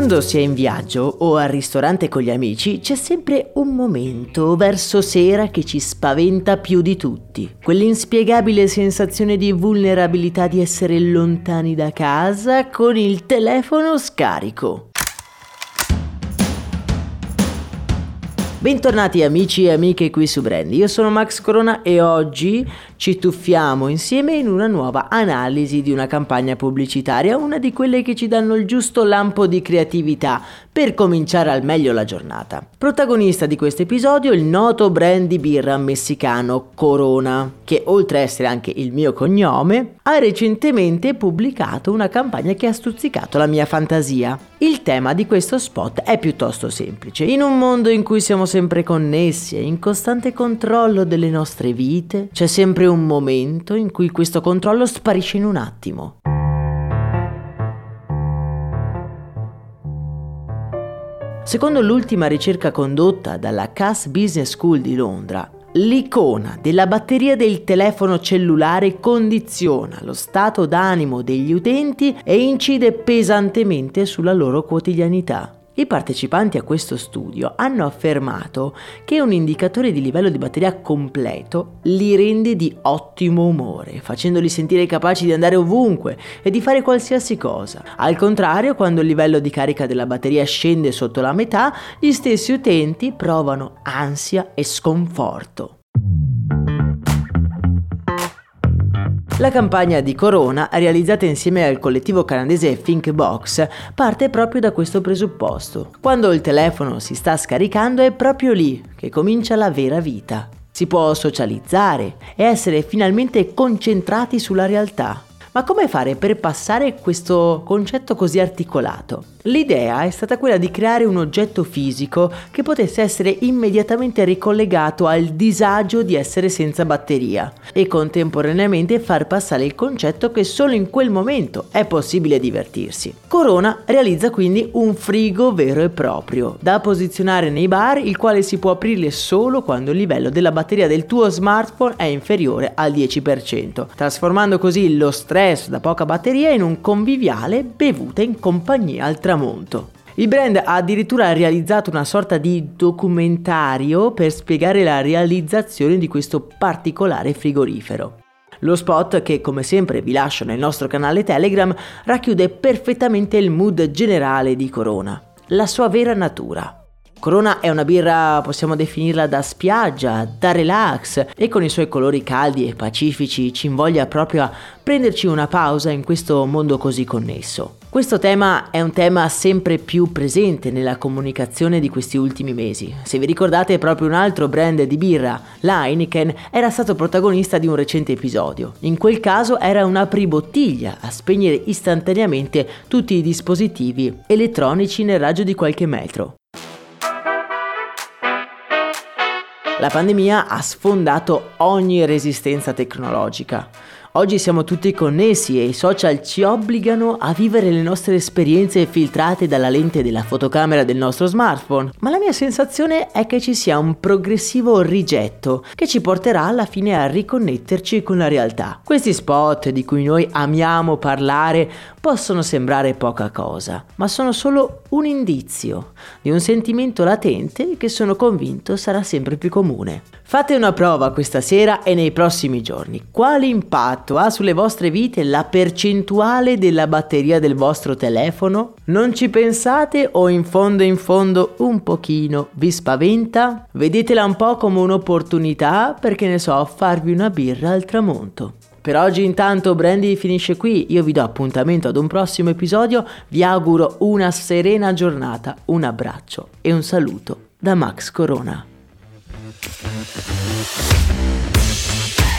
Quando si è in viaggio o al ristorante con gli amici c'è sempre un momento verso sera che ci spaventa più di tutti. Quell'inspiegabile sensazione di vulnerabilità di essere lontani da casa con il telefono scarico. Bentornati amici e amiche qui su Brandy, io sono Max Corona e oggi ci tuffiamo insieme in una nuova analisi di una campagna pubblicitaria, una di quelle che ci danno il giusto lampo di creatività per cominciare al meglio la giornata. Protagonista di questo episodio il noto brand di birra messicano Corona, che oltre a essere anche il mio cognome, ha recentemente pubblicato una campagna che ha stuzzicato la mia fantasia. Il tema di questo spot è piuttosto semplice. In un mondo in cui siamo sempre connessi e in costante controllo delle nostre vite, c'è sempre un momento in cui questo controllo sparisce in un attimo. Secondo l'ultima ricerca condotta dalla Cass Business School di Londra, l'icona della batteria del telefono cellulare condiziona lo stato d'animo degli utenti e incide pesantemente sulla loro quotidianità. I partecipanti a questo studio hanno affermato che un indicatore di livello di batteria completo li rende di ottimo umore, facendoli sentire capaci di andare ovunque e di fare qualsiasi cosa. Al contrario, quando il livello di carica della batteria scende sotto la metà, gli stessi utenti provano ansia e sconforto. La campagna di Corona, realizzata insieme al collettivo canadese Thinkbox, parte proprio da questo presupposto. Quando il telefono si sta scaricando è proprio lì che comincia la vera vita. Si può socializzare e essere finalmente concentrati sulla realtà. Ma come fare per passare questo concetto così articolato? L'idea è stata quella di creare un oggetto fisico che potesse essere immediatamente ricollegato al disagio di essere senza batteria e contemporaneamente far passare il concetto che solo in quel momento è possibile divertirsi. Corona realizza quindi un frigo vero e proprio, da posizionare nei bar, il quale si può aprire solo quando il livello della batteria del tuo smartphone è inferiore al 10%, trasformando così lo stress da poca batteria in un conviviale bevuta in compagnia al tramonto. Il brand ha addirittura realizzato una sorta di documentario per spiegare la realizzazione di questo particolare frigorifero. Lo spot, che come sempre vi lascio nel nostro canale Telegram, racchiude perfettamente il mood generale di Corona, la sua vera natura. Corona è una birra, possiamo definirla da spiaggia, da relax e con i suoi colori caldi e pacifici ci invoglia proprio a prenderci una pausa in questo mondo così connesso. Questo tema è un tema sempre più presente nella comunicazione di questi ultimi mesi. Se vi ricordate proprio un altro brand di birra, la Heineken, era stato protagonista di un recente episodio. In quel caso era una apribottiglia a spegnere istantaneamente tutti i dispositivi elettronici nel raggio di qualche metro. La pandemia ha sfondato ogni resistenza tecnologica. Oggi siamo tutti connessi e i social ci obbligano a vivere le nostre esperienze filtrate dalla lente della fotocamera del nostro smartphone, ma la mia sensazione è che ci sia un progressivo rigetto che ci porterà alla fine a riconnetterci con la realtà. Questi spot di cui noi amiamo parlare possono sembrare poca cosa, ma sono solo un indizio di un sentimento latente che sono convinto sarà sempre più comune. Fate una prova questa sera e nei prossimi giorni. Quale impatto ha sulle vostre vite la percentuale della batteria del vostro telefono? Non ci pensate o in fondo in fondo un pochino vi spaventa? Vedetela un po' come un'opportunità perché ne so farvi una birra al tramonto. Per oggi intanto Brandy finisce qui, io vi do appuntamento ad un prossimo episodio, vi auguro una serena giornata, un abbraccio e un saluto da Max Corona.